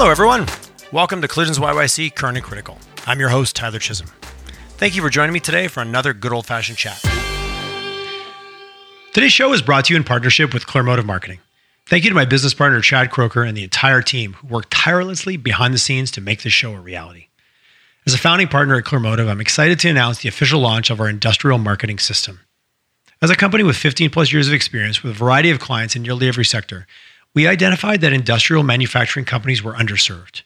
Hello, everyone. Welcome to Collisions YYC Current and Critical. I'm your host, Tyler Chisholm. Thank you for joining me today for another good old fashioned chat. Today's show is brought to you in partnership with Clearmotive Marketing. Thank you to my business partner, Chad Croker, and the entire team who worked tirelessly behind the scenes to make this show a reality. As a founding partner at Clearmotive, I'm excited to announce the official launch of our industrial marketing system. As a company with 15 plus years of experience with a variety of clients in nearly every sector, we identified that industrial manufacturing companies were underserved.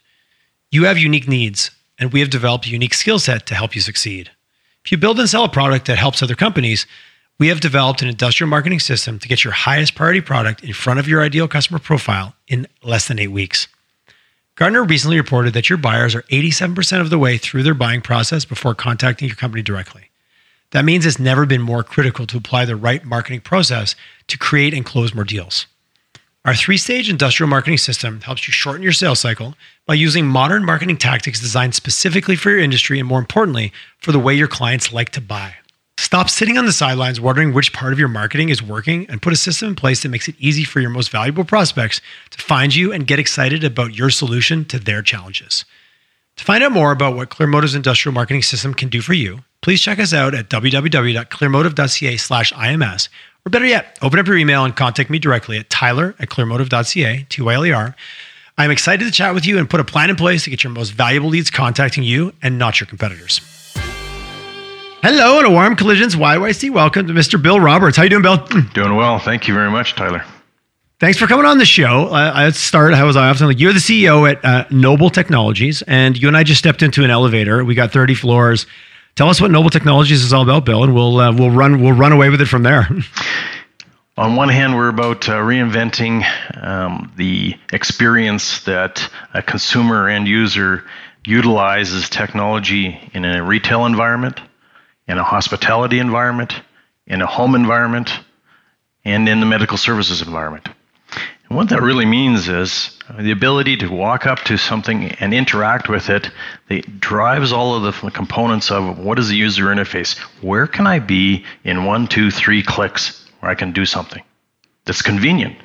You have unique needs, and we have developed a unique skill set to help you succeed. If you build and sell a product that helps other companies, we have developed an industrial marketing system to get your highest priority product in front of your ideal customer profile in less than eight weeks. Gartner recently reported that your buyers are 87% of the way through their buying process before contacting your company directly. That means it's never been more critical to apply the right marketing process to create and close more deals. Our three stage industrial marketing system helps you shorten your sales cycle by using modern marketing tactics designed specifically for your industry and, more importantly, for the way your clients like to buy. Stop sitting on the sidelines wondering which part of your marketing is working and put a system in place that makes it easy for your most valuable prospects to find you and get excited about your solution to their challenges. To find out more about what Clearmotive's industrial marketing system can do for you, please check us out at www.clearmotive.ca slash IMS, or better yet, open up your email and contact me directly at tyler at clearmotive.ca, T-Y-L-E-R. I'm excited to chat with you and put a plan in place to get your most valuable leads contacting you and not your competitors. Hello and a warm collisions YYC. Welcome to Mr. Bill Roberts. How you doing, Bill? Doing well. Thank you very much, Tyler. Thanks for coming on the show. Uh, I start how was I often like you're the CEO at uh, Noble Technologies, and you and I just stepped into an elevator. We got 30 floors. Tell us what Noble Technologies is all about, Bill, and we'll uh, we'll run we'll run away with it from there. On one hand, we're about uh, reinventing um, the experience that a consumer and user utilizes technology in a retail environment in a hospitality environment, in a home environment, and in the medical services environment. And what that really means is uh, the ability to walk up to something and interact with it that drives all of the components of what is the user interface. Where can I be in one, two, three clicks where I can do something that's convenient,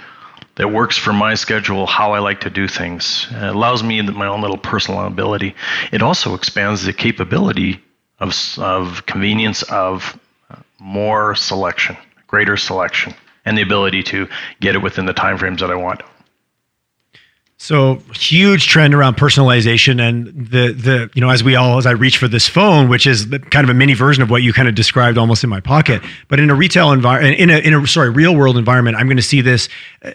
that works for my schedule, how I like to do things. It allows me my own little personal ability. It also expands the capability of, of convenience of uh, more selection, greater selection, and the ability to get it within the timeframes that I want. So huge trend around personalization and the the you know as we all as I reach for this phone, which is kind of a mini version of what you kind of described almost in my pocket, but in a retail environment, in a in a sorry real world environment, I'm going to see this.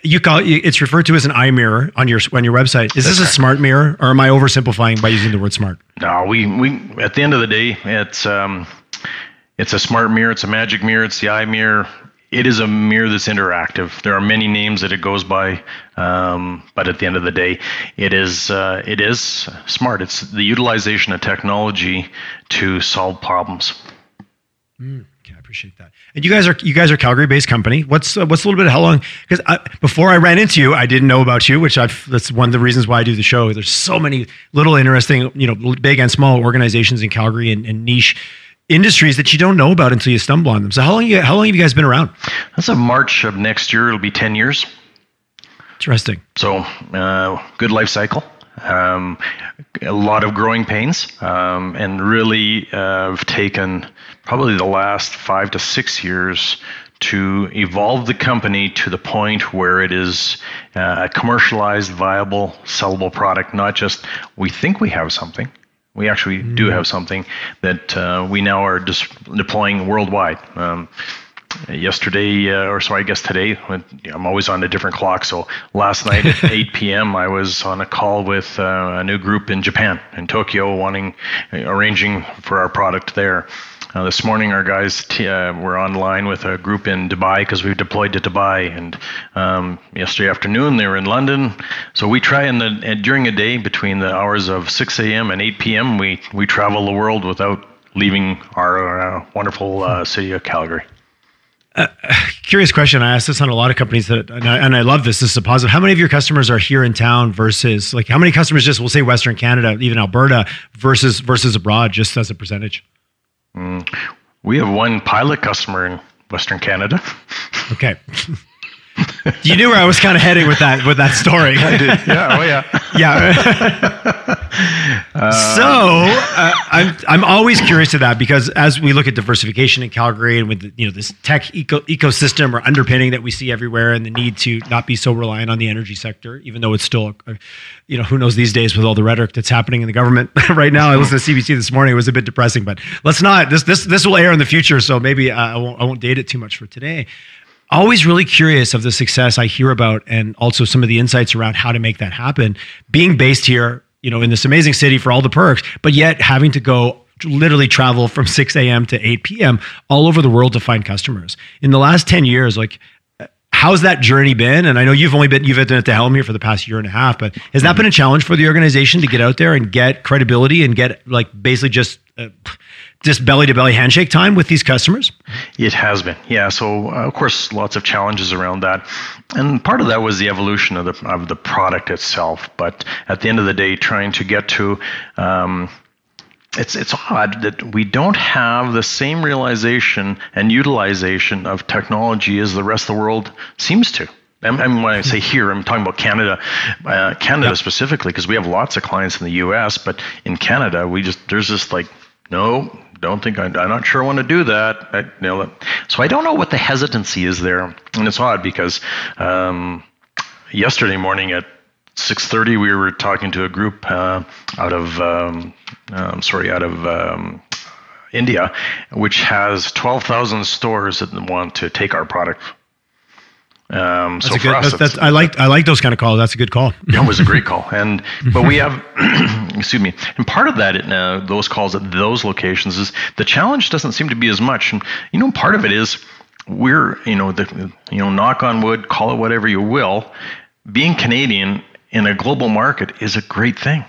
You call it's referred to as an eye mirror on your on your website. Is That's this a smart mirror, or am I oversimplifying by using the word smart? No, we we at the end of the day, it's um, it's a smart mirror, it's a magic mirror, it's the eye mirror it is a mirror that's interactive. There are many names that it goes by, um, but at the end of the day, it is uh, it is smart. It's the utilization of technology to solve problems. Mm, okay, I appreciate that. And you guys are you guys are Calgary-based company. What's uh, what's a little bit of how long? Because before I ran into you, I didn't know about you, which I've, that's one of the reasons why I do the show. There's so many little interesting, you know, big and small organizations in Calgary and, and niche industries that you don't know about until you stumble on them. So how long you how long have you guys been around? That's a March of next year. It'll be ten years. Interesting. So uh, good life cycle. Um, a lot of growing pains, um, and really uh, have taken probably the last five to six years to evolve the company to the point where it is uh, a commercialized, viable, sellable product. Not just we think we have something, we actually mm. do have something that uh, we now are dis- deploying worldwide. Um, yesterday, uh, or sorry, I guess today, I'm always on a different clock. So last night at 8 p.m., I was on a call with uh, a new group in Japan, in Tokyo, wanting arranging for our product there. Uh, this morning, our guys t- uh, were online with a group in Dubai because we've deployed to Dubai, and um, yesterday afternoon they were in London. So we try in the during a day between the hours of 6 a.m. and 8 p.m. we we travel the world without leaving our uh, wonderful uh, city of Calgary. Uh, curious question. I asked this on a lot of companies that, and I, and I, love this. This is a positive. How many of your customers are here in town versus like how many customers just will say Western Canada, even Alberta versus versus abroad, just as a percentage? Mm, we have one pilot customer in Western Canada. Okay. you knew where I was kind of heading with that with that story. I did. Yeah. Oh yeah. yeah. so uh, I'm I'm always curious to that because as we look at diversification in Calgary and with you know this tech eco- ecosystem or underpinning that we see everywhere and the need to not be so reliant on the energy sector, even though it's still, a, you know, who knows these days with all the rhetoric that's happening in the government right now. I listened to CBC this morning; it was a bit depressing, but let's not. This this this will air in the future, so maybe uh, I won't I won't date it too much for today always really curious of the success I hear about and also some of the insights around how to make that happen. Being based here, you know, in this amazing city for all the perks, but yet having to go literally travel from 6 a.m. to 8 p.m. all over the world to find customers. In the last 10 years, like how's that journey been? And I know you've only been you've been at the helm here for the past year and a half, but has that been a challenge for the organization to get out there and get credibility and get like basically just uh, just belly to belly handshake time with these customers? It has been, yeah. So uh, of course, lots of challenges around that, and part of that was the evolution of the of the product itself. But at the end of the day, trying to get to um, it's it's odd that we don't have the same realization and utilization of technology as the rest of the world seems to. I mean, when I say here, I'm talking about Canada, uh, Canada specifically, because we have lots of clients in the U.S., but in Canada, we just there's just like no, don't think I, am not sure I want to do that. I, you know, so I don't know what the hesitancy is there, and it's odd because um, yesterday morning at 6:30 we were talking to a group uh, out of um, um, sorry out of um, India, which has 12,000 stores that want to take our product. Um, that's so good, us, that's, that's, I like I like those kind of calls. That's a good call. it was a great call, and but we have, excuse me, and part of that uh, those calls at those locations is the challenge doesn't seem to be as much, and you know part of it is we're you know the you know knock on wood, call it whatever you will, being Canadian in a global market is a great thing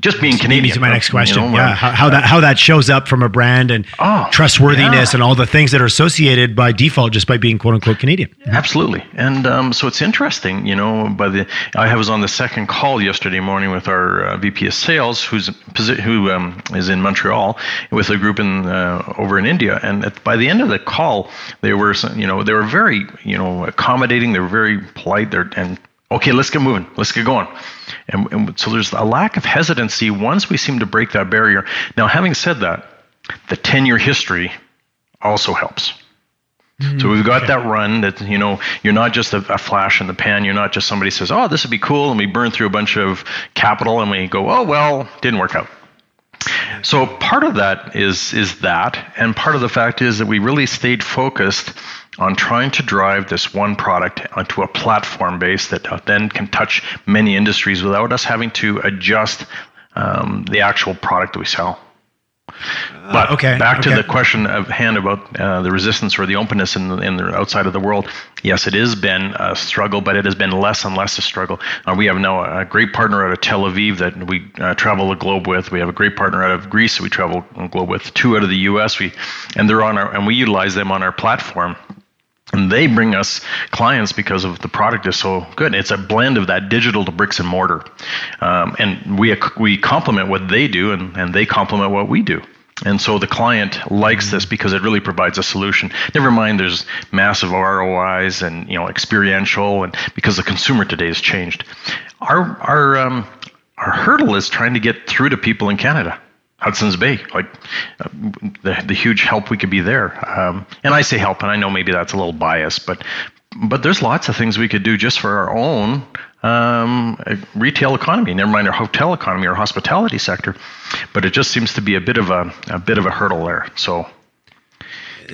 just being Canadian. To my next question, you know, yeah, how, how, that how that shows up from a brand and oh, trustworthiness yeah. and all the things that are associated by default just by being quote unquote Canadian. Absolutely, and um, so it's interesting, you know. By the I was on the second call yesterday morning with our uh, VP of Sales, who's who um, is in Montreal with a group in uh, over in India, and at, by the end of the call, they were you know they were very you know accommodating, they were very polite, they're and okay, let's get moving, let's get going. And, and, so there's a lack of hesitancy once we seem to break that barrier. Now, having said that, the 10 year history also helps. Mm, so we've got okay. that run that, you know, you're not just a, a, flash in the pan. You're not just somebody says, oh, this would be cool. And we burn through a bunch of capital and we go, oh, well, didn't work out. So part of that is is that, and part of the fact is that we really stayed focused on trying to drive this one product onto a platform base that then can touch many industries without us having to adjust um, the actual product that we sell. But uh, okay, back okay. to the question of hand about uh, the resistance or the openness in the, in the outside of the world. Yes, it has been a struggle, but it has been less and less a struggle. Uh, we have now a great partner out of Tel Aviv that we uh, travel the globe with. We have a great partner out of Greece that we travel the globe with. Two out of the U.S. We and they're on our and we utilize them on our platform and they bring us clients because of the product is so good. It's a blend of that digital to bricks and mortar, um, and we we complement what they do, and and they complement what we do. And so the client likes this because it really provides a solution. Never mind, there's massive ROIs and you know experiential, and because the consumer today has changed, our our um, our hurdle is trying to get through to people in Canada. Hudson's Bay, like uh, the the huge help we could be there. Um, and I say help, and I know maybe that's a little biased, but but there's lots of things we could do just for our own um, retail economy. Never mind our hotel economy or hospitality sector, but it just seems to be a bit of a a bit of a hurdle there. So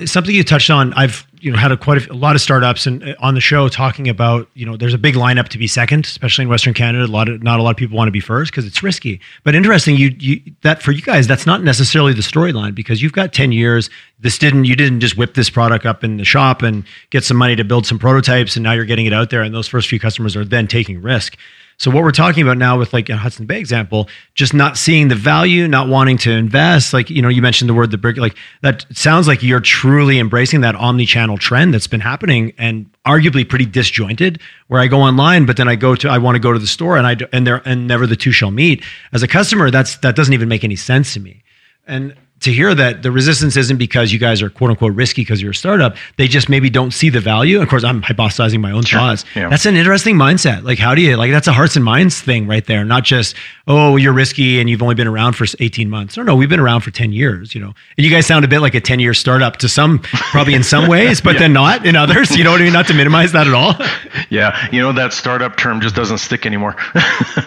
something you touched on. I've you know had a quite a, a, lot of startups and uh, on the show talking about you know there's a big lineup to be second, especially in Western Canada. A lot of not a lot of people want to be first because it's risky. But interesting, you you that for you guys that's not necessarily the storyline because you've got ten years. This didn't you didn't just whip this product up in the shop and get some money to build some prototypes and now you're getting it out there and those first few customers are then taking risk. So what we're talking about now with like a Hudson Bay example, just not seeing the value, not wanting to invest, like you know, you mentioned the word the brick, like that sounds like you're truly embracing that omni-channel trend that's been happening and arguably pretty disjointed. Where I go online, but then I go to I want to go to the store and I and there and never the two shall meet. As a customer, that's that doesn't even make any sense to me. And to hear that the resistance isn't because you guys are quote unquote risky because you're a startup. They just maybe don't see the value. Of course, I'm hypothesizing my own sure. thoughts. Yeah. That's an interesting mindset. Like, how do you like? That's a hearts and minds thing right there. Not just oh, you're risky and you've only been around for 18 months. No, no, we've been around for 10 years. You know, and you guys sound a bit like a 10 year startup to some, probably in some ways, but yeah. then not in others. You know what I mean? Not to minimize that at all. yeah, you know that startup term just doesn't stick anymore.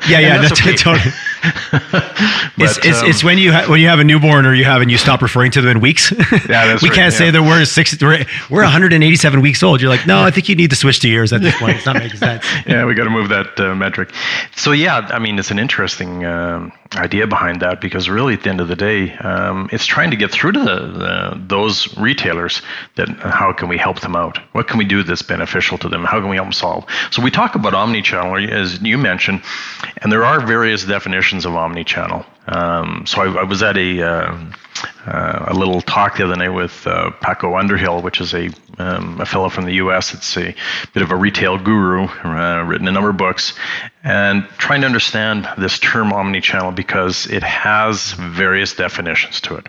yeah, yeah, that's, that's okay. totally. but, it's, it's, um, it's when you ha- when you have a newborn or you have and you stop referring to them in weeks. yeah, that's we right, can't yeah. say that we're six. We're, we're 187 weeks old. You're like, no, I think you need to switch to years at this point. It's not making sense. yeah, we got to move that uh, metric. So yeah, I mean, it's an interesting um, idea behind that because really, at the end of the day, um, it's trying to get through to the, the, those retailers that how can we help them out? What can we do that's beneficial to them? How can we help them solve? So we talk about omni-channel, as you mentioned, and there are various definitions of omni-channel. Um, so I, I, was at a uh, uh, a little talk the other night with uh, Paco Underhill, which is a um, a fellow from the U.S. It's a bit of a retail guru, uh, written a number of books, and trying to understand this term omni-channel because it has various definitions to it.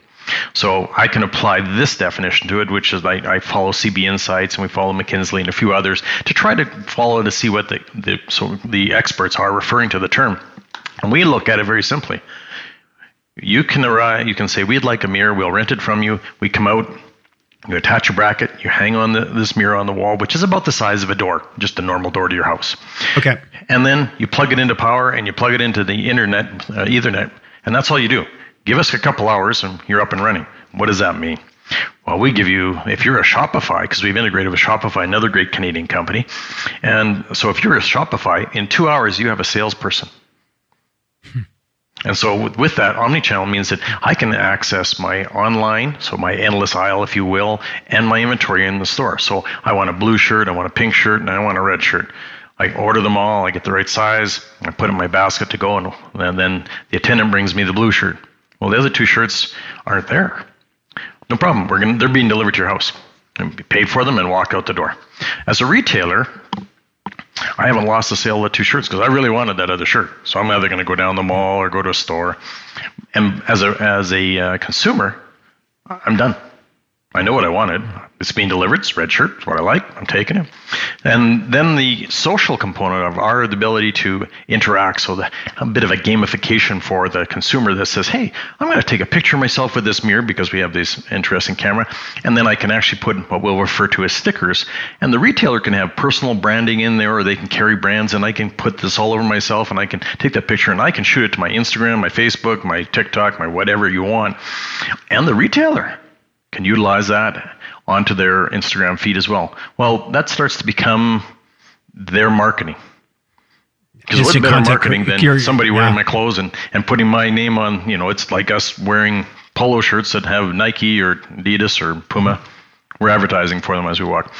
So I can apply this definition to it, which is I, I, follow CB Insights and we follow McKinsey and a few others to try to follow to see what the, the so the experts are referring to the term. And we look at it very simply. You can arrive, you can say, we'd like a mirror, we'll rent it from you. We come out, you attach a bracket, you hang on the, this mirror on the wall, which is about the size of a door, just a normal door to your house. Okay. And then you plug it into power and you plug it into the internet, uh, Ethernet, and that's all you do. Give us a couple hours and you're up and running. What does that mean? Well, we give you, if you're a Shopify, because we've integrated with Shopify, another great Canadian company. And so if you're a Shopify, in two hours, you have a salesperson. And so with, that, omni-channel means that I can access my online, so my endless aisle, if you will, and my inventory in the store. So I want a blue shirt, I want a pink shirt, and I want a red shirt. I order them all, I get the right size, I put in my basket to go, and, and then the attendant brings me the blue shirt. Well, the other two shirts aren't there. No problem. We're gonna, they're being delivered to your house. And paid for them and walk out the door. As a retailer, I haven't lost the sale of the two shirts because I really wanted that other shirt. So I'm either going to go down the mall or go to a store. And as a as a uh, consumer, I'm done. I know what I wanted. It's being delivered. It's red shirt. It's what I like. I'm taking it. And then the social component of our ability to interact. So the, a bit of a gamification for the consumer that says, "Hey, I'm going to take a picture of myself with this mirror because we have this interesting camera, and then I can actually put what we'll refer to as stickers. And the retailer can have personal branding in there, or they can carry brands, and I can put this all over myself, and I can take that picture and I can shoot it to my Instagram, my Facebook, my TikTok, my whatever you want, and the retailer." Can utilize that onto their Instagram feed as well. Well, that starts to become their marketing. Because what better marketing than somebody wearing yeah. my clothes and, and putting my name on, you know, it's like us wearing polo shirts that have Nike or Adidas or Puma. We're advertising for them as we walk.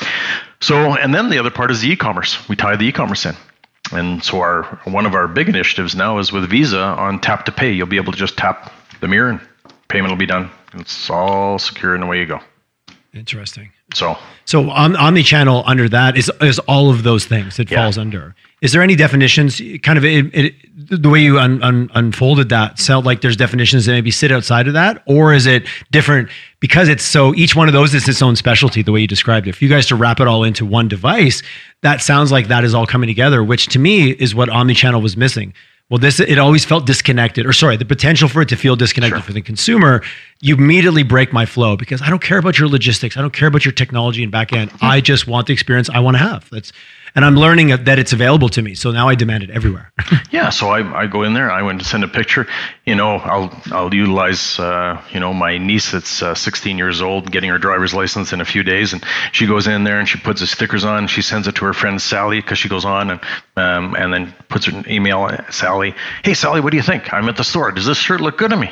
So, and then the other part is the e-commerce. We tie the e-commerce in. And so our one of our big initiatives now is with Visa on tap to pay. You'll be able to just tap the mirror and payment will be done. It's all secure and away you go. Interesting. So, so on omni-channel under that is is all of those things it yeah. falls under. Is there any definitions? Kind of it, it, the way you un, un, unfolded that sound like there's definitions that maybe sit outside of that, or is it different because it's so each one of those is its own specialty? The way you described it. If you guys to wrap it all into one device, that sounds like that is all coming together, which to me is what omni-channel was missing well this it always felt disconnected or sorry the potential for it to feel disconnected sure. for the consumer you immediately break my flow because i don't care about your logistics i don't care about your technology and back end. Hmm. I just want the experience i want to have. That's and I'm learning that it's available to me. So now I demand it everywhere. yeah, so I, I go in there. I went to send a picture. You know, I'll I'll utilize uh, you know my niece that's uh, 16 years old, getting her driver's license in a few days, and she goes in there and she puts the stickers on. She sends it to her friend Sally because she goes on and um, and then puts her email Sally. Hey Sally, what do you think? I'm at the store. Does this shirt look good to me?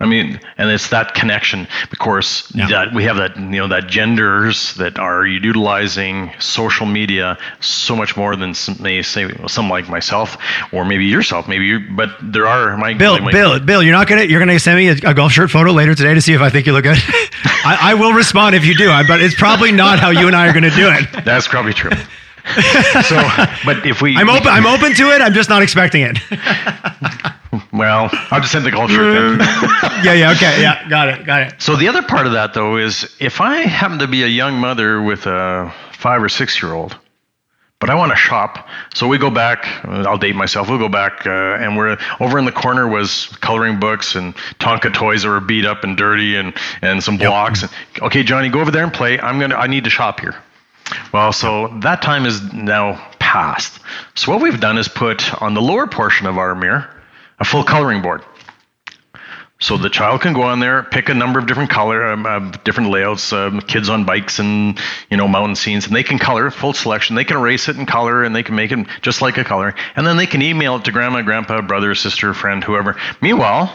I mean, and it's that connection. Of course, yeah. that we have that you know that genders that are utilizing social media so much more than may say some like myself or maybe yourself. Maybe you, but there are my Bill. My, Bill, Bill, you're not gonna you're gonna send me a, a, golf shirt photo later today to see if I think you look good. I, I, will respond if you do, but it's probably not how you and I are gonna do it. That's probably true. so, but if we, I'm open. I'm open to it. I'm just not expecting it Well, I'll just send the golf shirt then. yeah, yeah, okay, yeah, got it, got it. So the other part of that though is if I happen to be a young mother with a five or six year old, but I want to shop, so we go back. I'll date myself. We'll go back, uh, and we're over in the corner was coloring books and Tonka toys that were beat up and dirty, and and some blocks. Yep. And, okay, Johnny, go over there and play. I'm gonna. I need to shop here. Well, so that time is now past. So what we've done is put on the lower portion of our mirror a full coloring board. So the child can go on there, pick a number of different color, um, uh, different layouts, um, kids on bikes and you know mountain scenes, and they can color full selection. They can erase it and color, and they can make it just like a color, and then they can email it to grandma, grandpa, brother, sister, friend, whoever. Meanwhile,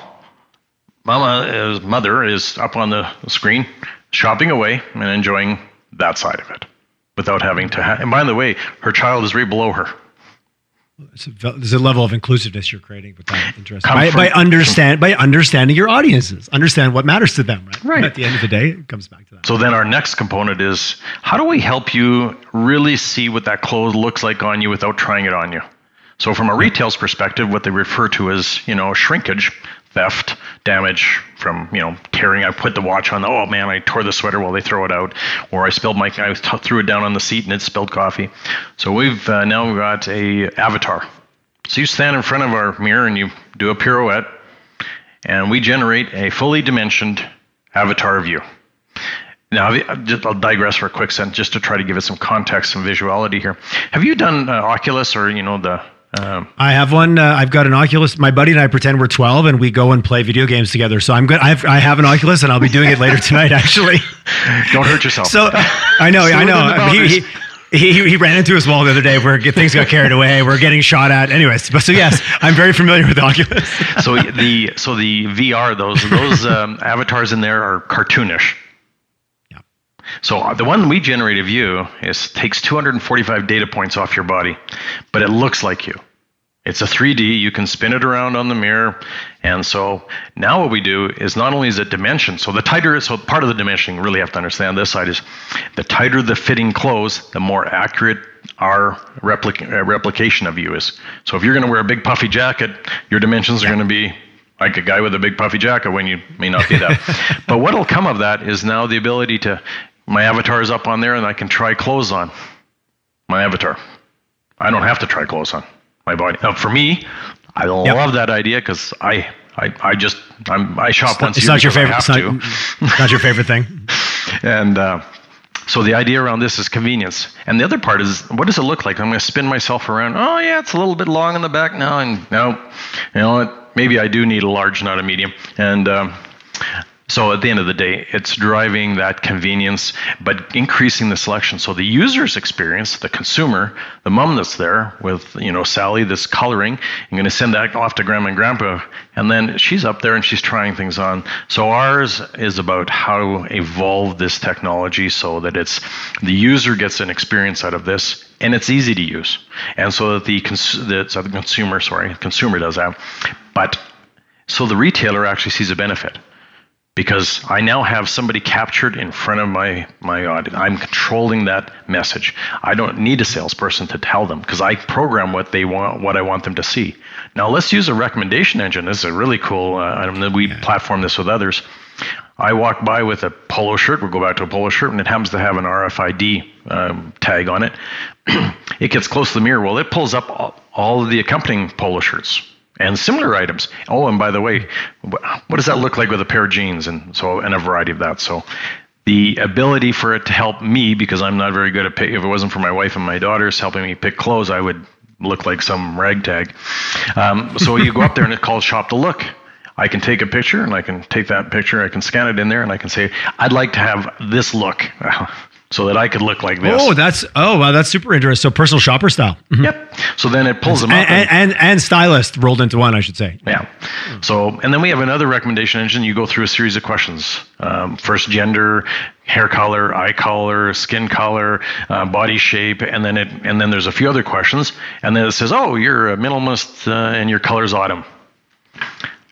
mama, mother is up on the screen, shopping away and enjoying that side of it, without having to. And by the way, her child is right below her. There's a level of inclusiveness you're creating with that interest by, by understand by understanding your audiences, understand what matters to them. Right? right. At the end of the day, it comes back to that. So then our next component is how do we help you really see what that clothes looks like on you without trying it on you? So from a retail's perspective, what they refer to as you know shrinkage, theft, damage from you know tearing. I put the watch on. Oh man, I tore the sweater while they throw it out, or I spilled my. I threw it down on the seat and it spilled coffee. So we've uh, now got a avatar. So you stand in front of our mirror and you do a pirouette, and we generate a fully dimensioned avatar of you. Now, I'll digress for a quick second just to try to give it some context and visuality here. Have you done uh, Oculus or you know the um, I have one. Uh, I've got an Oculus. My buddy and I pretend we're 12 and we go and play video games together. So I'm good. I have, I have an Oculus and I'll be doing it later tonight, actually. Don't hurt yourself. So I know, I know. He, he, he, he, ran into his wall the other day where things got carried away. We're getting shot at. Anyways, but so yes, I'm very familiar with the Oculus. so the so the VR those those um, avatars in there are cartoonish. Yeah. So uh, the one we generate of you is takes 245 data points off your body, but it looks like you. It's a 3D. You can spin it around on the mirror. And so now what we do is not only is it dimension, so the tighter, so part of the dimensioning, really have to understand this side is the tighter the fitting clothes, the more accurate our replic- uh, replication of you is. So if you're going to wear a big puffy jacket, your dimensions are going to be like a guy with a big puffy jacket when you may not be that. but what'll come of that is now the ability to, my avatar is up on there and I can try clothes on my avatar. I don't have to try clothes on my body. Now, for me, I yep. love that idea because I, I, I just I'm, I shop it's once. It's not your favorite. It's not, not, your favorite thing. and uh, so the idea around this is convenience, and the other part is what does it look like? I'm going to spin myself around. Oh yeah, it's a little bit long in the back now, and no, you know maybe I do need a large, not a medium, and. Um, so at the end of the day, it's driving that convenience, but increasing the selection. So the user's experience, the consumer, the mom that's there with, you know, Sally, this coloring, I'm going to send that off to grandma and grandpa. And then she's up there and she's trying things on. So ours is about how to evolve this technology so that it's the user gets an experience out of this and it's easy to use. And so that the, cons- the, so the consumer, sorry, consumer does that. But so the retailer actually sees a benefit because I now have somebody captured in front of my my audience. I'm controlling that message. I don't need a salesperson to tell them because I program what they want, what I want them to see. Now let's use a recommendation engine. This is a really cool uh, item that we platform this with others. I walk by with a polo shirt. We'll go back to a polo shirt, and it happens to have an RFID um, tag on it. it gets close to the mirror. Well, it pulls up all, all of the accompanying polo shirts and similar items. Oh, and by the way, what does that look like with a pair of jeans? And so, and a variety of that. So, the ability for it to help me because I'm not very good at pick. If it wasn't for my wife and my daughters helping me pick clothes, I would look like some ragtag. Um, so you go up there and it's called Shop the Look. I can take a picture and I can take that picture, I can scan it in there, and I can say, I'd like to have this look. so that I could look like this. Oh, that's oh wow, that's super interesting. So personal shopper style. Mm-hmm. Yep. So then it pulls them up and, and, and, and stylist rolled into one, I should say. Yeah. So and then we have another recommendation engine. You go through a series of questions. Um, first, gender, hair color, eye color, skin color, uh, body shape, and then it and then there's a few other questions, and then it says, oh, you're a minimalist uh, and your color's autumn.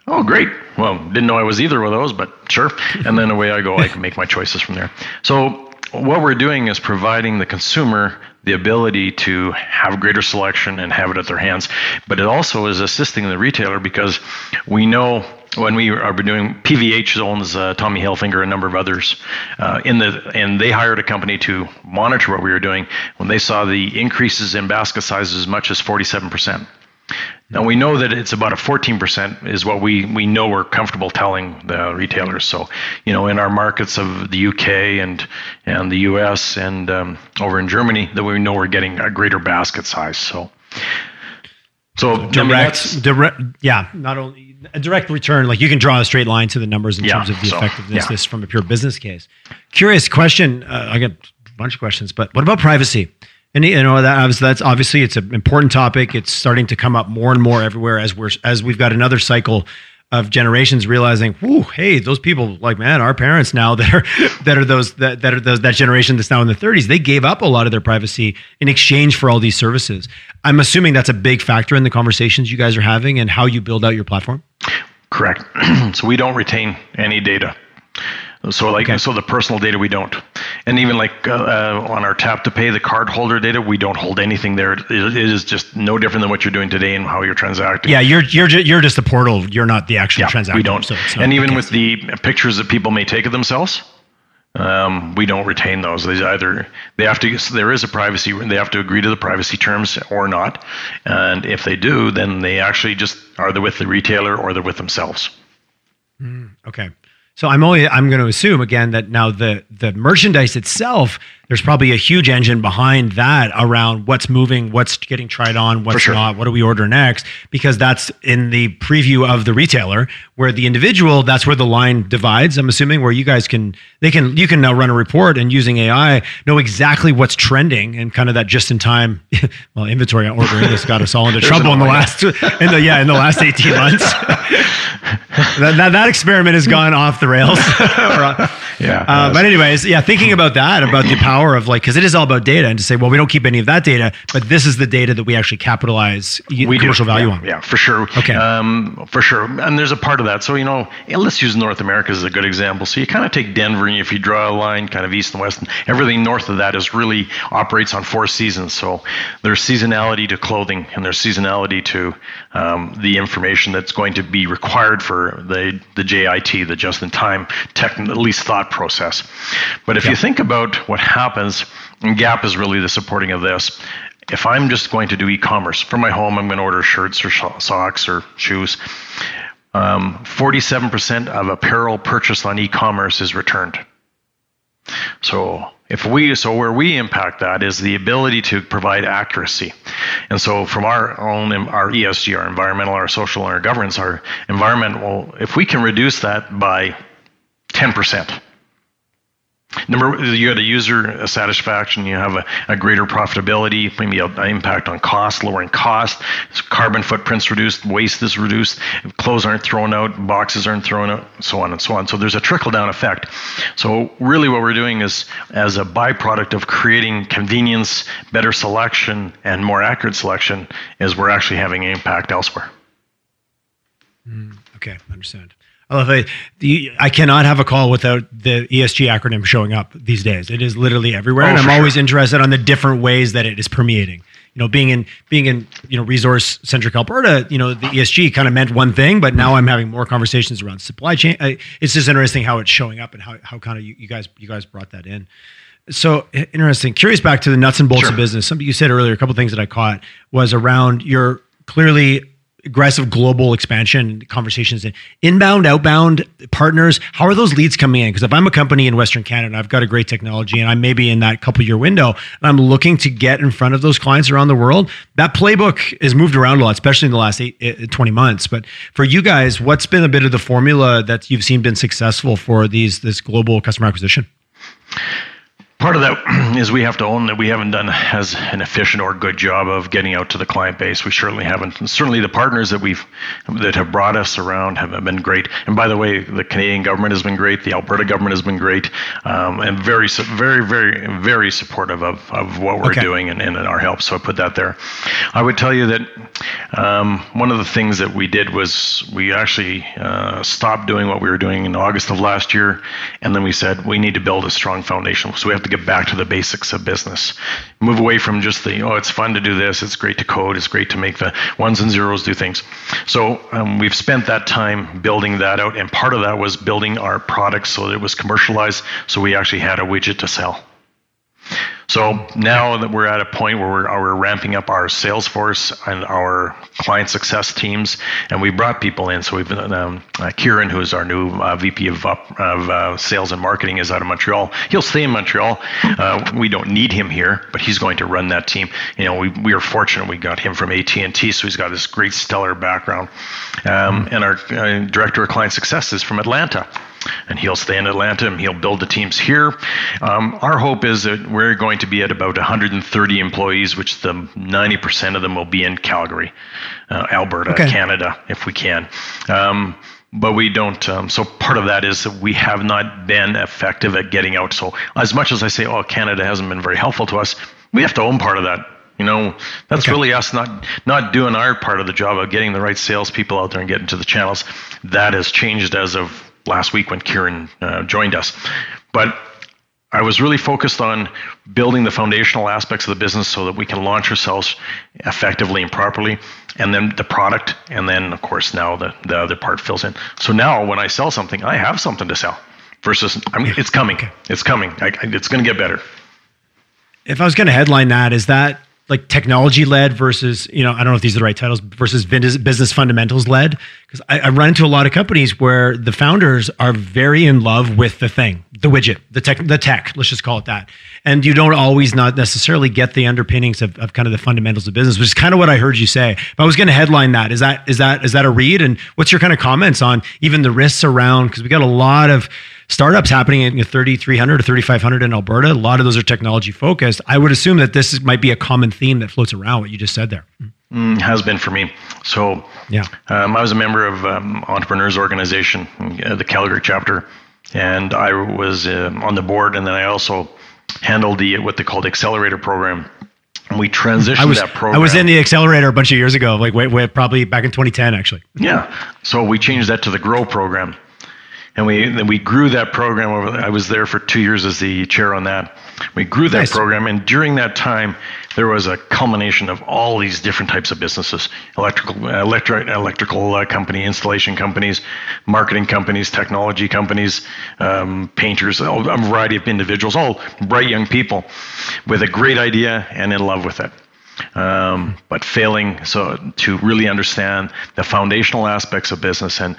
Oh, great. Well, didn't know I was either of those, but sure. And then away I go. I can make my choices from there. So what we're doing is providing the consumer the ability to have greater selection and have it at their hands. But it also is assisting the retailer because we know when we are doing PVH owns uh, Tommy Hilfiger, a number of others, uh, in the and they hired a company to monitor what we were doing. When they saw the increases in basket sizes as much as 47 percent. Now we know that it's about a 14% is what we, we know we're comfortable telling the retailers. So, you know, in our markets of the UK and and the US and um, over in Germany, that we know we're getting a greater basket size. So, so direct, I mean, direct, yeah, not only a direct return, like you can draw a straight line to the numbers in yeah, terms of the so, effectiveness yeah. from a pure business case. Curious question. Uh, I get a bunch of questions, but what about privacy? And you know that that's obviously it's an important topic. It's starting to come up more and more everywhere as we're as we've got another cycle of generations realizing, "Whoo, hey, those people like man, our parents now that are that are those that, that are those that generation that's now in the 30s, they gave up a lot of their privacy in exchange for all these services." I'm assuming that's a big factor in the conversations you guys are having and how you build out your platform. Correct. so we don't retain any data. So like okay. so the personal data we don't, and even like uh, uh, on our tap to pay the card holder data we don't hold anything there. It, it is just no different than what you're doing today and how you're transacting. Yeah, you're you're you're just a portal. You're not the actual yeah, transaction. We don't. So and even with the pictures that people may take of themselves, um, we don't retain those. They either they have to. So there is a privacy. They have to agree to the privacy terms or not. And if they do, then they actually just are they with the retailer or they're with themselves. Mm, okay. So I'm only I'm going to assume again that now the the merchandise itself, there's probably a huge engine behind that around what's moving, what's getting tried on, what's sure. not, what do we order next? Because that's in the preview of the retailer, where the individual, that's where the line divides. I'm assuming where you guys can they can you can now run a report and using AI know exactly what's trending and kind of that just in time well inventory ordering has got us all into trouble in the last in the yeah in the last 18 months. that, that, that, experiment has gone off the rails. yeah. Uh, but anyways, yeah, thinking about that, about the power of like, because it is all about data, and to say, well, we don't keep any of that data, but this is the data that we actually capitalize we commercial do. value yeah, on. Yeah, for sure. Okay. Um, for sure, and there's a part of that. So you know, let's use North America as a good example. So you kind of take Denver, and if you draw a line, kind of east and west, and everything north of that is really operates on four seasons. So there's seasonality to clothing, and there's seasonality to um, the information that's going to be required for the the JIT, the just-in-time tech, at least thought process. But if yeah. you think about what happens, and Gap is really the supporting of this. If I'm just going to do e-commerce for my home, I'm going to order shirts or socks or shoes. Um, 47% of apparel purchased on e-commerce is returned. So if we so where we impact that is the ability to provide accuracy. And so from our own our ESG, our environmental, our social, and our governance, our environmental, if we can reduce that by 10%, Number, you had a user satisfaction, you have a, a greater profitability, maybe an impact on cost, lowering cost, carbon footprints reduced, waste is reduced, clothes aren't thrown out, boxes aren't thrown out, so on and so on. So there's a trickle down effect. So really what we're doing is, as a byproduct of creating convenience, better selection, and more accurate selection, is we're actually having an impact elsewhere. Mm, okay, understand. I love it. The, I cannot have a call without the ESG acronym showing up these days. It is literally everywhere, oh, and I'm sure. always interested on the different ways that it is permeating. You know, being in being in you know resource centric Alberta, you know the ESG kind of meant one thing, but now I'm having more conversations around supply chain. I, it's just interesting how it's showing up and how how kind of you, you guys you guys brought that in. So interesting. Curious back to the nuts and bolts sure. of business. Something you said earlier, a couple things that I caught was around your clearly aggressive global expansion conversations and inbound outbound partners how are those leads coming in? Because if i'm a company in western canada i've got a great technology and i'm maybe in that couple year window and i'm looking to get in front of those clients around the world that playbook has moved around a lot especially in the last eight, eh, 20 months. But for you guys what's been a bit of the formula that you've seen been successful for these this global customer acquisition part of that is we have to own that we haven't done as an efficient or good job of getting out to the client base. We certainly haven't. And certainly, the partners that we've that have brought us around have been great. And by the way, the Canadian government has been great. The Alberta government has been great, um, and very, very, very, very supportive of, of what we're okay. doing and, and our help. So I put that there. I would tell you that um, one of the things that we did was we actually uh, stopped doing what we were doing in August of last year, and then we said we need to build a strong foundation. So we have to get back to the basics of business. Move away from just the, oh, it's fun to do this, it's great to code, it's great to make the ones and zeros do things. So um, we've spent that time building that out, and part of that was building our product so that it was commercialized, so we actually had a widget to sell. So now that we're at a point where we're, we're ramping up our sales force and our client success teams, and we brought people in. So we've um, uh, Kieran, who's our new uh, VP of, of uh, sales and marketing, is out of Montreal. He'll stay in Montreal. Uh, we don't need him here, but he's going to run that team. You know, we, we are fortunate we got him from AT&T, so he's got this great stellar background. Um, and our uh, director of client success is from Atlanta and he'll stay in Atlanta and he'll build the teams here. Um, our hope is that we're going to be at about 130 employees, which the 90% of them will be in Calgary, uh, Alberta, okay. Canada, if we can. Um, but we don't. Um, so part of that is that we have not been effective at getting out. So as much as I say, oh, Canada hasn't been very helpful to us, we have to own part of that. You know, that's okay. really us not not doing our part of the job of getting the right salespeople out there and getting to the channels. That has changed as of last week when Kieran uh, joined us. But I was really focused on building the foundational aspects of the business so that we can launch ourselves effectively and properly, and then the product, and then of course now the, the other part fills in. So now when I sell something, I have something to sell. Versus, I mean, it's coming, it's coming, I, it's going to get better. If I was going to headline that, is that like technology led versus you know I don't know if these are the right titles versus business fundamentals led? Because I, I, run into a lot of companies where the founders are very in love with the thing the widget the tech the tech let's just call it that. And you don't always not necessarily get the underpinnings of, of kind of the fundamentals of business which is kind of what I heard you say. But I was going to headline that is that is that is that a read? And what's your kind of comments on even the risks around? Because we got a lot of startups happening in 3,300 or 3,500 in Alberta. A lot of those are technology focused. I would assume that this might be a common theme that floats around what you just said there. Mm, has been for me. So, yeah, um, I was a member of um, Entrepreneurs Organization, uh, the Calgary chapter, and I was uh, on the board, and then I also handled the what they called accelerator program. And we transitioned I was, that program. I was in the accelerator a bunch of years ago, like wait, wait, probably back in 2010, actually. Yeah. So we changed that to the Grow program and we then we grew that program over. I was there for two years as the chair on that. We grew that nice. program, and during that time, there was a culmination of all these different types of businesses: electrical, electric, electrical uh, company, installation companies, marketing companies, technology companies, um, painters, a variety of individuals, all bright young people with a great idea and in love with it um, but failing so to really understand the foundational aspects of business. And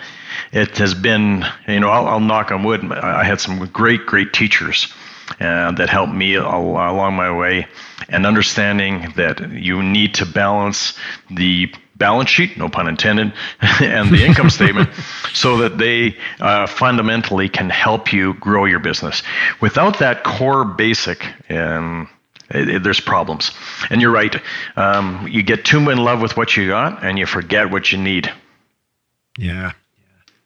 it has been, you know, I'll, I'll knock on wood. I had some great, great teachers uh, that helped me along my way, and understanding that you need to balance the balance sheet, no pun intended, and the income statement so that they uh, fundamentally can help you grow your business. Without that core basic, um, it, it, there's problems. And you're right. Um, you get too in love with what you got, and you forget what you need. Yeah.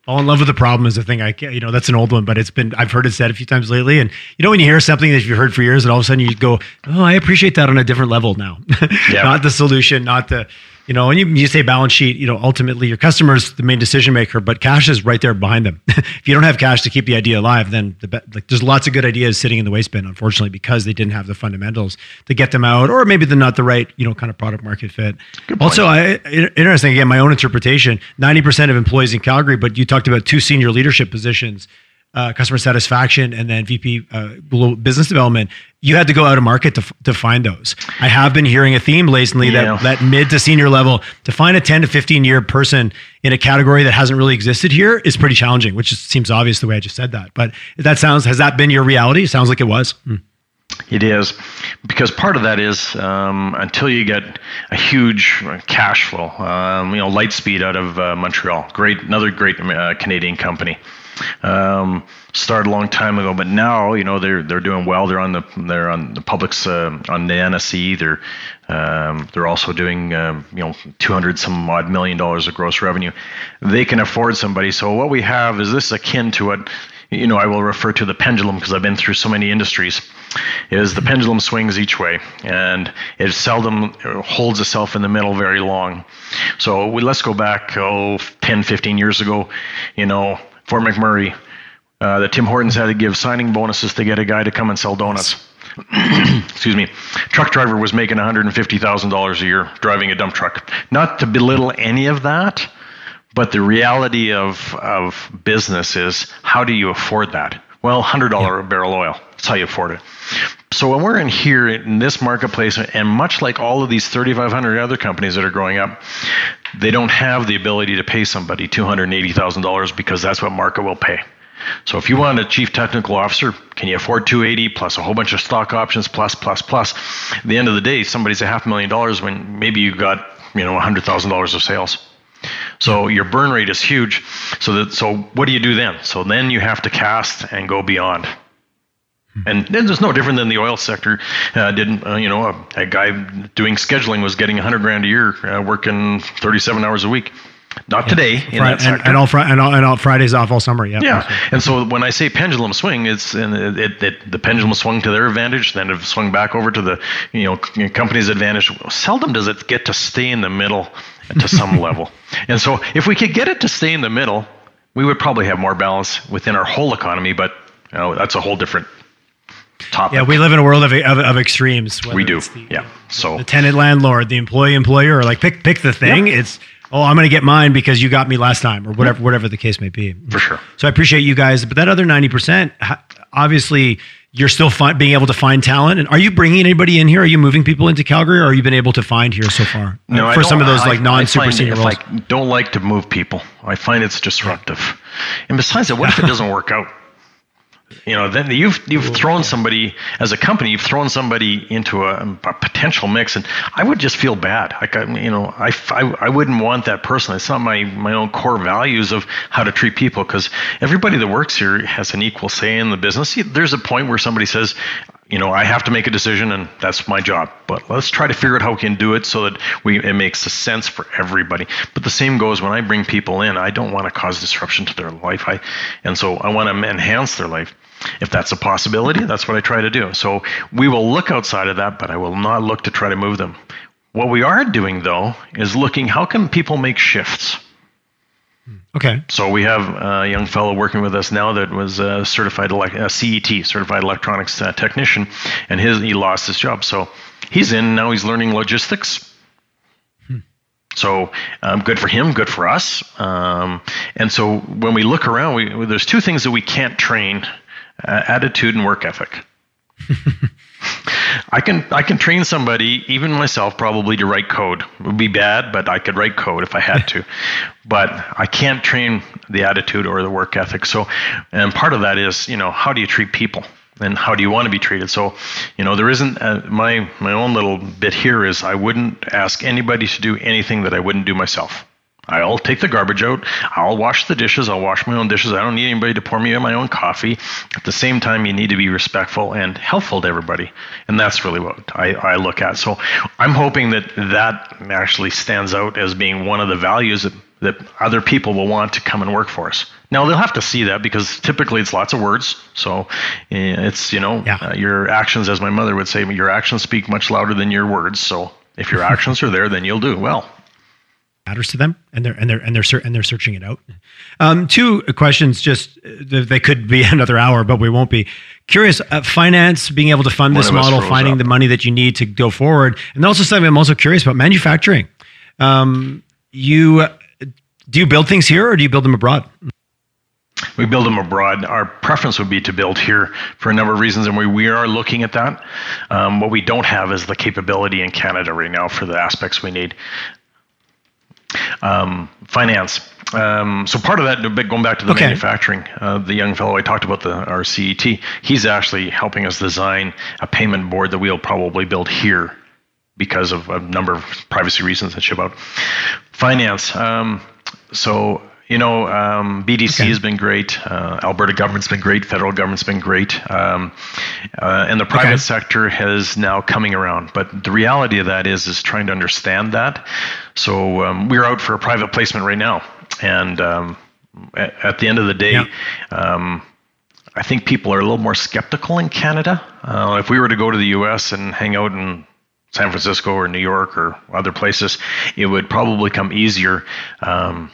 Fall in love with the problem is a thing I can't, you know that's an old one, but it's been I've heard it said a few times lately. And you know when you hear something that you've heard for years, and all of a sudden you go, oh, I appreciate that on a different level now. Yeah. not the solution, not the you know, and you, you say balance sheet, you know, ultimately your customer's the main decision maker, but cash is right there behind them. if you don't have cash to keep the idea alive, then the, like there's lots of good ideas sitting in the waste bin, unfortunately, because they didn't have the fundamentals to get them out, or maybe they're not the right, you know, kind of product market fit. Also, I, interesting again, my own interpretation: ninety percent of employees in Calgary, but you talked about two senior leadership positions uh, customer satisfaction and then VP uh, business development, you had to go out of market to, to find those. I have been hearing a theme lately yeah. that that mid to senior level to find a 10 to 15 year person in a category that hasn't really existed here is pretty challenging, which just seems obvious the way I just said that. But that sounds has that been your reality? It sounds like it was. Hmm. It is because part of that is um, until you get a huge cash flow. Um, you know, Lightspeed out of uh, Montreal, great, another great uh, Canadian company. Um, started a long time ago, but now you know they're they're doing well. They're on the they're on the public's uh, on the NSE. They're um, they're also doing um, you know 200 some odd million dollars of gross revenue. They can afford somebody. So what we have is this akin to what you know I will refer to the pendulum because I've been through so many industries. Is the pendulum swings each way and it seldom holds itself in the middle very long. So we, let's go back oh 10, 15 years ago. You know Fort McMurray, uh, that Tim Hortons had to give signing bonuses to get a guy to come and sell donuts. excuse me, truck driver was making $150,000 a year driving a dump truck. Not to belittle any of that, but the reality of, of business is how do you afford that? Well, $100 yeah. a barrel oil. That's how you afford it. So when we're in here in this marketplace, and much like all of these 3,500 other companies that are growing up, they don't have the ability to pay somebody $280,000 because that's what market will pay. So if you want a chief technical officer, can you afford 280 plus a whole bunch of stock options plus plus plus? At the end of the day, somebody's a half million dollars when maybe you got you know $100,000 of sales. So your burn rate is huge. So that so what do you do then? So then you have to cast and go beyond. And then it's no different than the oil sector. Uh, didn't uh, you know a, a, guy doing scheduling was getting 100 grand a year, uh, working 37 hours a week. Not yeah. today in Friday, that and, and, all fr- and, all, and all Fridays off all summer. Yeah. Yeah. And so when I say pendulum swing, it's and it, it, the pendulum swung to their advantage, then it swung back over to the you know company's advantage. Seldom does it get to stay in the middle to some level. And so if we could get it to stay in the middle, we would probably have more balance within our whole economy. But you know, that's a whole different topic. Yeah, we live in a world of, of, of extremes. We do. The, yeah. So the tenant landlord, the employee employer, or like pick pick the thing. Yep. It's oh, I'm going to get mine because you got me last time, or whatever whatever the case may be. For sure. So I appreciate you guys, but that other ninety percent, obviously. You're still find, being able to find talent, and are you bringing anybody in here? Are you moving people into Calgary, or are you been able to find here so far? No, uh, for some of those like non super senior roles. I don't like to move people. I find it's disruptive, and besides that, what if it doesn't work out? You know then you've you've thrown somebody as a company you've thrown somebody into a, a, potential mix and i would just feel bad. Like I, you know I, I, I wouldn't want that person. It's not my my own core values of how to treat people because everybody that works here has an equal say in the business. There's a point where somebody says you know, I have to make a decision and that's my job. But let's try to figure out how we can do it so that we it makes a sense for everybody. But the same goes when I bring people in, I don't want to cause disruption to their life. I and so I want to enhance their life. If that's a possibility, that's what I try to do. So we will look outside of that, but I will not look to try to move them. What we are doing though is looking how can people make shifts? Okay. So we have a young fellow working with us now that was a certified a CET, certified electronics uh, technician, and his he lost his job. So he's in now. He's learning logistics. Hmm. So um, good for him, good for us. Um, and so when we look around, we, there's two things that we can't train: uh, attitude and work ethic. I can I can train somebody, even myself, probably to write code. It would be bad, but I could write code if I had to. but I can't train the attitude or the work ethic. So, and part of that is, you know, how do you treat people? and how do you want to be treated so you know there isn't a, my my own little bit here is i wouldn't ask anybody to do anything that i wouldn't do myself I'll take the garbage out. I'll wash the dishes. I'll wash my own dishes. I don't need anybody to pour me my own coffee. At the same time, you need to be respectful and helpful to everybody. And that's really what I, I look at. So I'm hoping that that actually stands out as being one of the values that, that other people will want to come and work for us. Now they'll have to see that because typically it's lots of words. So eh, it's, you know, yeah. uh, your actions, as my mother would say, your actions speak much louder than your words. So if your actions are there, then you'll do well matters to them and they're and they're and they're and they're searching it out um, two questions just uh, they could be another hour but we won't be curious uh, finance being able to fund One this model finding up. the money that you need to go forward and also something i'm also curious about manufacturing um, you uh, do you build things here or do you build them abroad we build them abroad. Our preference would be to build here for a number of reasons, and we, we are looking at that. Um, what we don't have is the capability in Canada right now for the aspects we need. Um, finance. Um, so part of that, going back to the okay. manufacturing, uh, the young fellow I talked about, the our CET, he's actually helping us design a payment board that we'll probably build here because of a number of privacy reasons that ship out. Finance. Um, so you know, um, BDC okay. has been great. Uh, Alberta government's been great. Federal government's been great. Um, uh, and the private okay. sector has now coming around. But the reality of that is, is trying to understand that. So um, we're out for a private placement right now, and um, at, at, the end of the day. Yeah. Um, I think people are a little more skeptical in Canada. Uh, if we were to go to the U.S. and hang out in San Francisco or New York or other places, it would probably come easier. Um,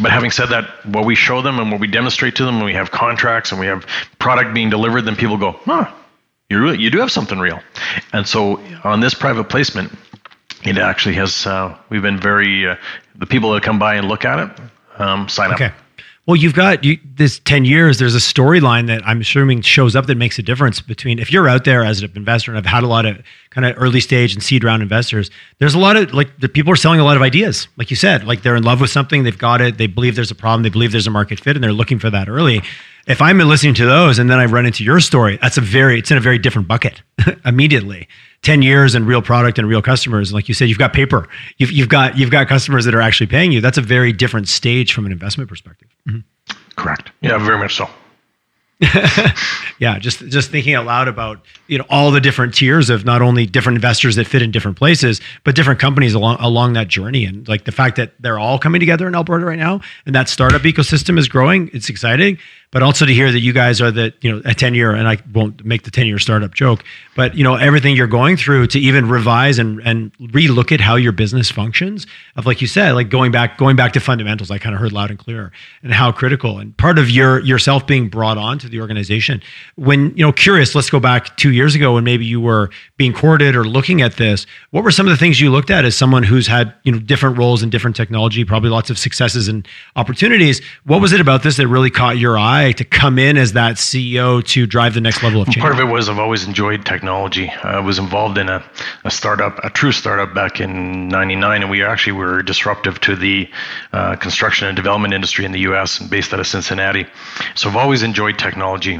but having said that, what we show them and what we demonstrate to them, when we have contracts and we have product being delivered, then people go, huh, You really, you do have something real. And so on this private placement, it actually has. Uh, we've been very. Uh, the people that come by and look at it um, sign Okay. up. Well, you've got you, this 10 years. There's a storyline that I'm assuming shows up that makes a difference between if you're out there as an investor and I've had a lot of kind of early stage and seed round investors, there's a lot of like the people are selling a lot of ideas. Like you said, like they're in love with something, they've got it, they believe there's a problem, they believe there's a market fit, and they're looking for that early. If I'm listening to those and then I run into your story, that's a very, it's in a very different bucket immediately. 10 years and real product and real customers. Like you said, you've got paper, you've, you've got, you've got customers that are actually paying you. That's a very different stage from an investment perspective. Mm-hmm. Correct. Yeah, very much so. yeah just just thinking out loud about you know all the different tiers of not only different investors that fit in different places but different companies along along that journey and like the fact that they're all coming together in Alberta right now and that startup ecosystem is growing it's exciting but also to hear that you guys are the you know a 10 year and I won't make the 10 year startup joke but you know everything you're going through to even revise and and relook at how your business functions of like you said like going back going back to fundamentals I kind of heard loud and clear and how critical and part of your yourself being brought on to the organization. When you know curious let's go back 2 years ago when maybe you were being courted or looking at this what were some of the things you looked at as someone who's had you know different roles in different technology probably lots of successes and opportunities? What was it about this that really caught your eye to come in as that CEO to drive the next level of change Part of it was I've always enjoyed technology. I was involved in a, a startup, a true startup back in '99, and we actually were disruptive to the uh, construction and development industry in the U.S. and based out of Cincinnati. So I've always enjoyed technology.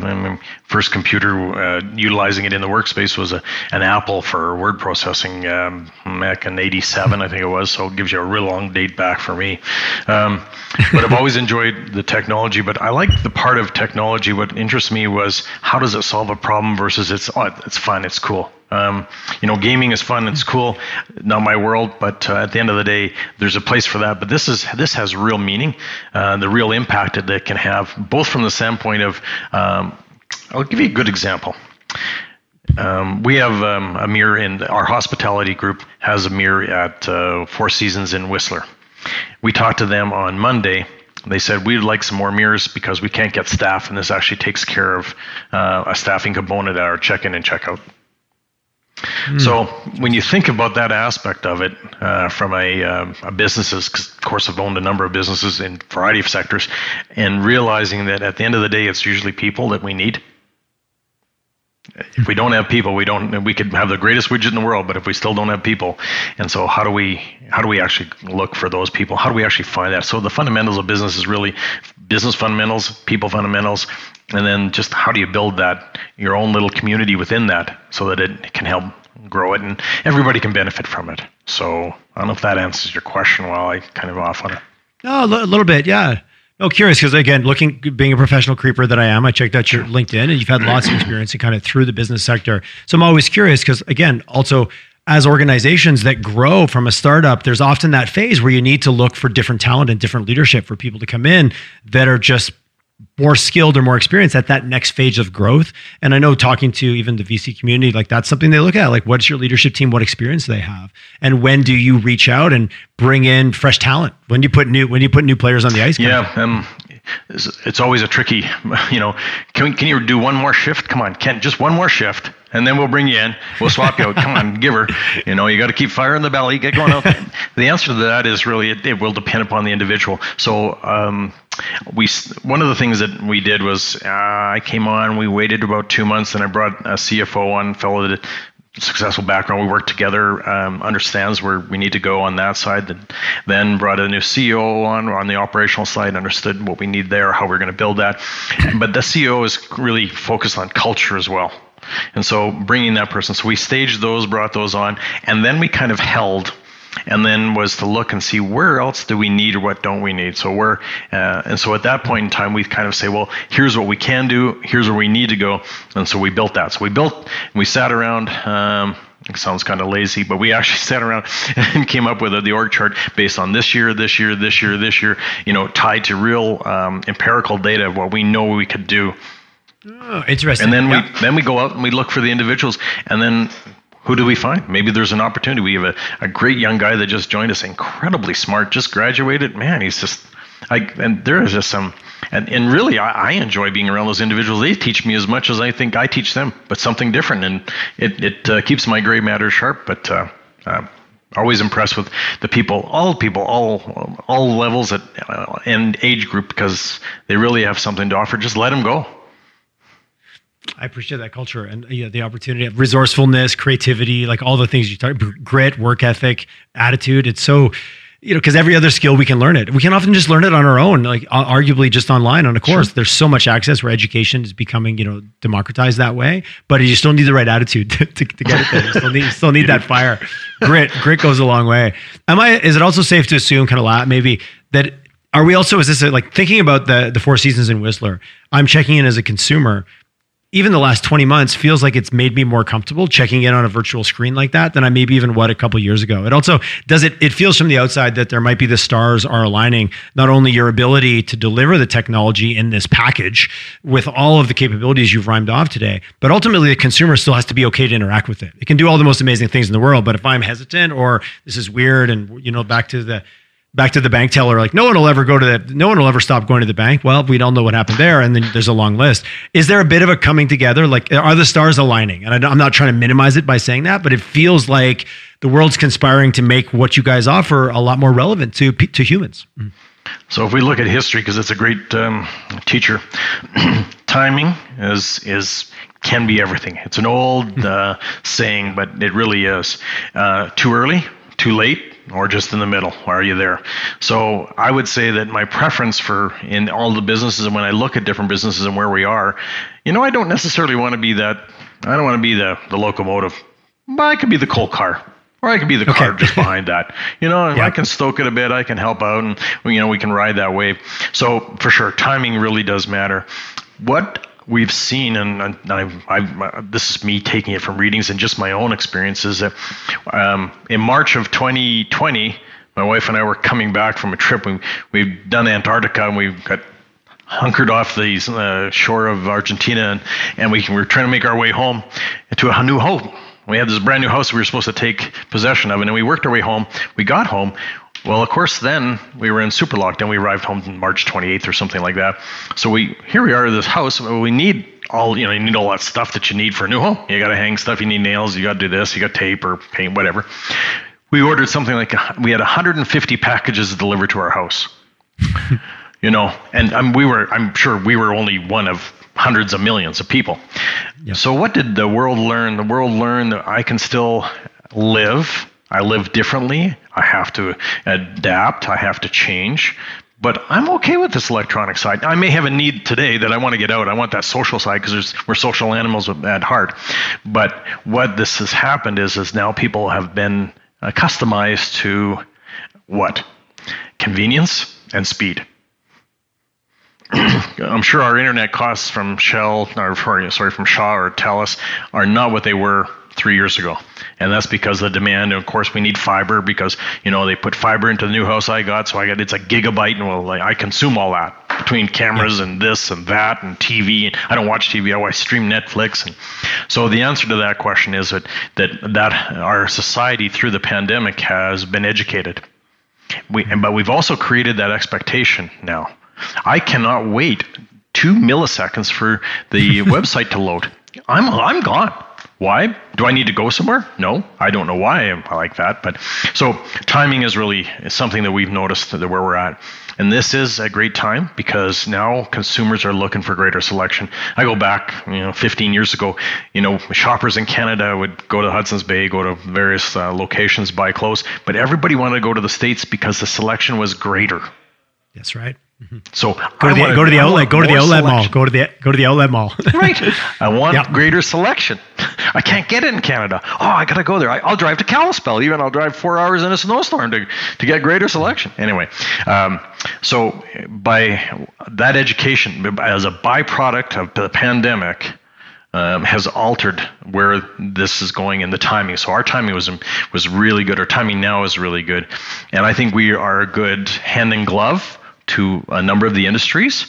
First computer uh, utilizing it in the workspace was a, an Apple for word processing um, back in '87, I think it was. So it gives you a real long date back for me. Um, but I've always enjoyed the technology. But I like the part of technology. What interests me was how does it solve a problem versus it's oh, it's fun, it's cool. Um, you know, gaming is fun, it's cool. Not my world, but uh, at the end of the day, there's a place for that. But this is this has real meaning, uh, the real impact that it can have, both from the standpoint of. Um, I'll give you a good example. Um, we have um, a mirror in our hospitality group has a mirror at uh, Four Seasons in Whistler. We talked to them on Monday. They said we'd like some more mirrors because we can't get staff, and this actually takes care of uh, a staffing component at our check-in and check-out. So when you think about that aspect of it, uh, from a, uh, a businesses, 'cause of course I've owned a number of businesses in a variety of sectors, and realizing that at the end of the day, it's usually people that we need. If we don't have people, we don't. We could have the greatest widget in the world, but if we still don't have people, and so how do we how do we actually look for those people? How do we actually find that? So the fundamentals of business is really business fundamentals, people fundamentals, and then just how do you build that your own little community within that so that it can help grow it and everybody can benefit from it. So I don't know if that answers your question. While I kind of off on it. A a little bit, yeah. No, curious because again, looking, being a professional creeper that I am, I checked out your LinkedIn, and you've had lots of experience in kind of through the business sector. So I'm always curious because again, also as organizations that grow from a startup, there's often that phase where you need to look for different talent and different leadership for people to come in that are just more skilled or more experienced at that next phase of growth. And I know talking to even the VC community, like that's something they look at. Like, what's your leadership team? What experience they have? And when do you reach out and bring in fresh talent? When do you put new when do you put new players on the ice? Yeah, um, it's, it's always a tricky. You know, can can you do one more shift? Come on, Ken, just one more shift, and then we'll bring you in. We'll swap you out. Come on, give her. You know, you got to keep fire in the belly. Get going out. the answer to that is really it, it will depend upon the individual. So. Um, we one of the things that we did was uh, I came on. We waited about two months, and I brought a CFO on, fellow that successful background. We worked together, um, understands where we need to go on that side. Then, then brought a new CEO on on the operational side, understood what we need there, how we're going to build that. But the CEO is really focused on culture as well. And so bringing that person, so we staged those, brought those on, and then we kind of held and then was to look and see where else do we need or what don't we need. So we're uh, and so at that point in time we kind of say, well, here's what we can do, here's where we need to go, and so we built that. So we built, we sat around. Um, it sounds kind of lazy, but we actually sat around and came up with the org chart based on this year, this year, this year, this year. You know, tied to real um, empirical data of what we know we could do. Oh, interesting. And then Yeah. we then we go out and we look for the individuals, and then who do we find? Maybe there's an opportunity. We have a, a great young guy that just joined us, incredibly smart, just graduated. Man, he's just I, and there is just some, and, and really, I, I, enjoy being around those individuals. They teach me as much as I think I teach them, but something different, and it it uh, keeps my gray matter sharp. But uh, uh, always impressed with the people, all people, all all levels at, uh, and age group, because they really have something to offer. Just let them go. I appreciate that culture and uh, yeah, the opportunity of resourcefulness, creativity, like all the things you talk, grit, work ethic, attitude. It's so you know, because every other skill we can learn it. We can often just learn it on our own, like arguably just online on a course. Sure. There's so much access where education is becoming, you know, democratized that way. But you still need the right attitude to, to, to get it there. You still need, you still need that fire. Grit, grit goes a long way. Am I? Is it also safe to assume, kind of, maybe that are we also? Is this a, like thinking about the the Four Seasons in Whistler? I'm checking in as a consumer even the last 20 months feels like it's made me more comfortable checking in on a virtual screen like that than I maybe even what a couple years ago. It also does it it feels from the outside that there might be the stars are aligning not only your ability to deliver the technology in this package with all of the capabilities you've rhymed off today, but ultimately the consumer still has to be okay to interact with it. It can do all the most amazing things in the world, but if I'm hesitant or this is weird and you know back to the back to the bank teller like no one will ever go to the no one will ever stop going to the bank. Well we don't know what happened there and then there's a long list. Is there a bit of a coming together? Like are the stars aligning? And i'm not trying to minimize it by saying that but it feels like the world's conspiring to make what you guys offer a lot more relevant to to humans. So if we look at history because it's a great um, teacher timing is is can be everything. It's an old uh, saying but it really is. Uh, too early too late or just in the middle? Why are you there? So I would say that my preference for in all the businesses and when I look at different businesses and where we are, you know, I don't necessarily want to be that. I don't want to be the the locomotive, but I could be the coal car. Or I could be the car just behind that. You know, yeah. I can stoke it a bit. I can help out, and you know, we can ride that wave. So for sure, timing really does matter. What we've seen, and, I, I, this is me taking it from readings and just my own experiences, that um, in March of 2020, my wife and I were coming back from a trip. We, we've done Antarctica and we got hunkered off the uh, shore of Argentina, and, and we, we were trying to make our way home to a new home. We had this brand new house we were supposed to take possession of, and then we worked our way home. We got home. Well, of course, then we were in super lockdown. We arrived home on March 28th or something like that. So we here we are at this house. We need all you know. You need all that stuff that you need for a new home. You got to hang stuff. You need nails. You got to do this. You got tape or paint, whatever. We ordered something like we had 150 packages delivered to our house. you know, and um, we were. I'm sure we were only one of hundreds of millions of people. Yep. So what did the world learn? The world learned that I can still live I live differently. I have to adapt. I have to change. But I'm okay with this electronic side. I may have a need today that I want to get out. I want that social side because we're social animals at heart. But what this has happened is, is now people have been uh, customized to what? Convenience and speed. I'm sure our internet costs from Shell, or sorry, from Shaw or Telus are not what they were three years ago. And that's because of the demand, and of course, we need fiber because, you know, they put fiber into the new house I got. So I got, it's a gigabyte and well, like, I consume all that between cameras and this and that and TV. I don't watch TV. I stream Netflix. And so the answer to that question is that, that, that our society through the pandemic has been educated. We, but we've also created that expectation now. I cannot wait two milliseconds for the website to load. I'm I'm gone. Why? Do I need to go somewhere? No, I don't know why I'm like that. But so timing is really something that we've noticed that where we're at. And this is a great time because now consumers are looking for greater selection. I go back, you know, 15 years ago, you know, shoppers in Canada would go to Hudson's Bay, go to various uh, locations, buy clothes, but everybody wanted to go to the States because the selection was greater. That's right. Mm-hmm. So go to the go to the outlet go to the outlet selection. mall go to the go to the outlet mall. right. I want yep. greater selection. I can't get it in Canada. Oh, I gotta go there. I, will drive to Kalispell. Even I'll drive four hours in a snowstorm to to get greater selection. Anyway, um, so by that education as a byproduct of the pandemic. Um, has altered where this is going in the timing. So our timing was was really good. Our timing now is really good, and I think we are a good hand in glove to a number of the industries.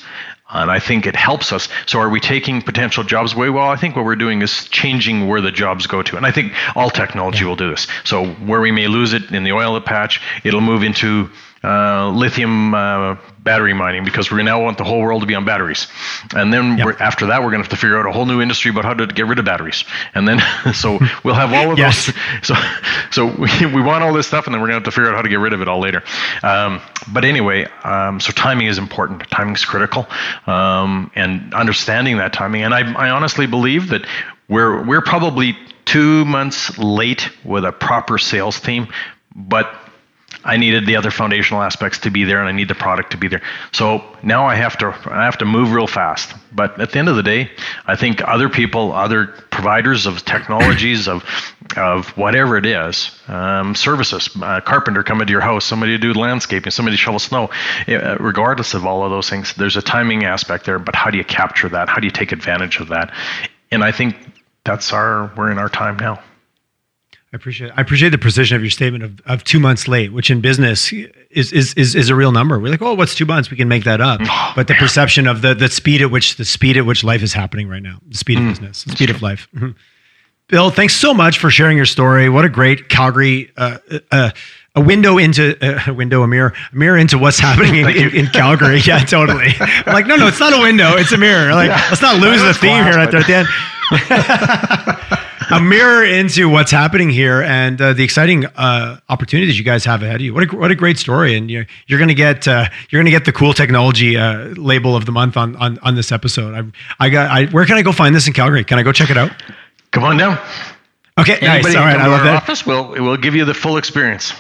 And I think it helps us. So, are we taking potential jobs away? Well, I think what we're doing is changing where the jobs go to. And I think all technology yeah. will do this. So, where we may lose it in the oil patch, it'll move into uh, lithium uh, battery mining because we now want the whole world to be on batteries. And then yep. after that, we're going to have to figure out a whole new industry about how to get rid of batteries. And then, so we'll have all of yes. those. So, so we, we want all this stuff, and then we're going to have to figure out how to get rid of it all later. Um, but anyway, um, so timing is important. Timing is critical, um, and understanding that timing. And I, I honestly believe that we're we're probably two months late with a proper sales team, but I needed the other foundational aspects to be there, and I need the product to be there. So now I have to I have to move real fast. But at the end of the day, I think other people, other providers of technologies of of whatever it is, um, services, carpenter coming to your house, somebody to do landscaping, somebody to shovel snow, uh, regardless of all of those things, there's a timing aspect there. But how do you capture that? How do you take advantage of that? And I think that's our we're in our time now. I appreciate I appreciate the precision of your statement of, of two months late, which in business is, is is is a real number. We're like, oh, what's two months? We can make that up. Oh, but the man. perception of the the speed at which the speed at which life is happening right now, the speed mm, of business, the speed of life. Mm-hmm. Bill, thanks so much for sharing your story. What a great Calgary. Uh, uh, a window into uh, a window, a mirror, a mirror into what's happening in, in, in, Calgary. Yeah, totally. I'm like, no, no, it's not a window, it's a mirror. Like, yeah. let's not lose the theme here at the end. a mirror into what's happening here and uh, the exciting uh, opportunities you guys have ahead of you. What a what a great story! And you're you're gonna get uh, you're gonna get the cool technology uh, label of the month on on, on this episode. I I got I, where can I go find this in Calgary? Can I go check it out? Come on down. Okay, Anybody nice. All right, I love that. Office, we'll we'll give you the full experience.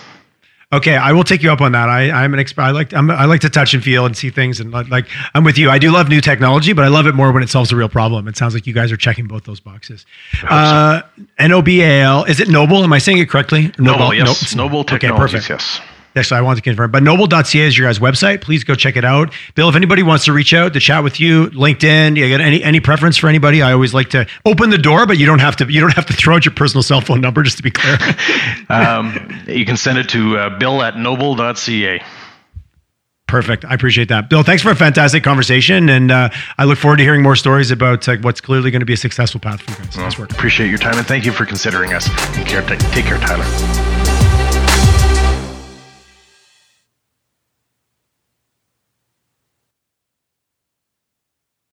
Okay, I will take you up on that. I, I'm an expert. I like I'm, I like to touch and feel and see things, and like I'm with you. I do love new technology, but I love it more when it solves a real problem. It sounds like you guys are checking both those boxes. Uh, N O B A L. Is it Nobal? Am I saying it correctly? Nobal. Nobal yes. Nobal Technologies. Okay, perfect. Yes. Yes, I want to confirm. But nobal.ca is your guys' website. Please go check it out. Bill, if anybody wants to reach out to chat with you, LinkedIn, you got any any preference for anybody? I always like to open the door, but you don't have to you don't have to throw out your personal cell phone number just to be clear. um, you can send it to uh, bill at nobal.ca. Perfect. I appreciate that. Bill, thanks for a fantastic conversation. And uh, I look forward to hearing more stories about uh, what's clearly going to be a successful path for you guys. Well, nice work. Appreciate your time and thank you for considering us. Take care, take care Tyler.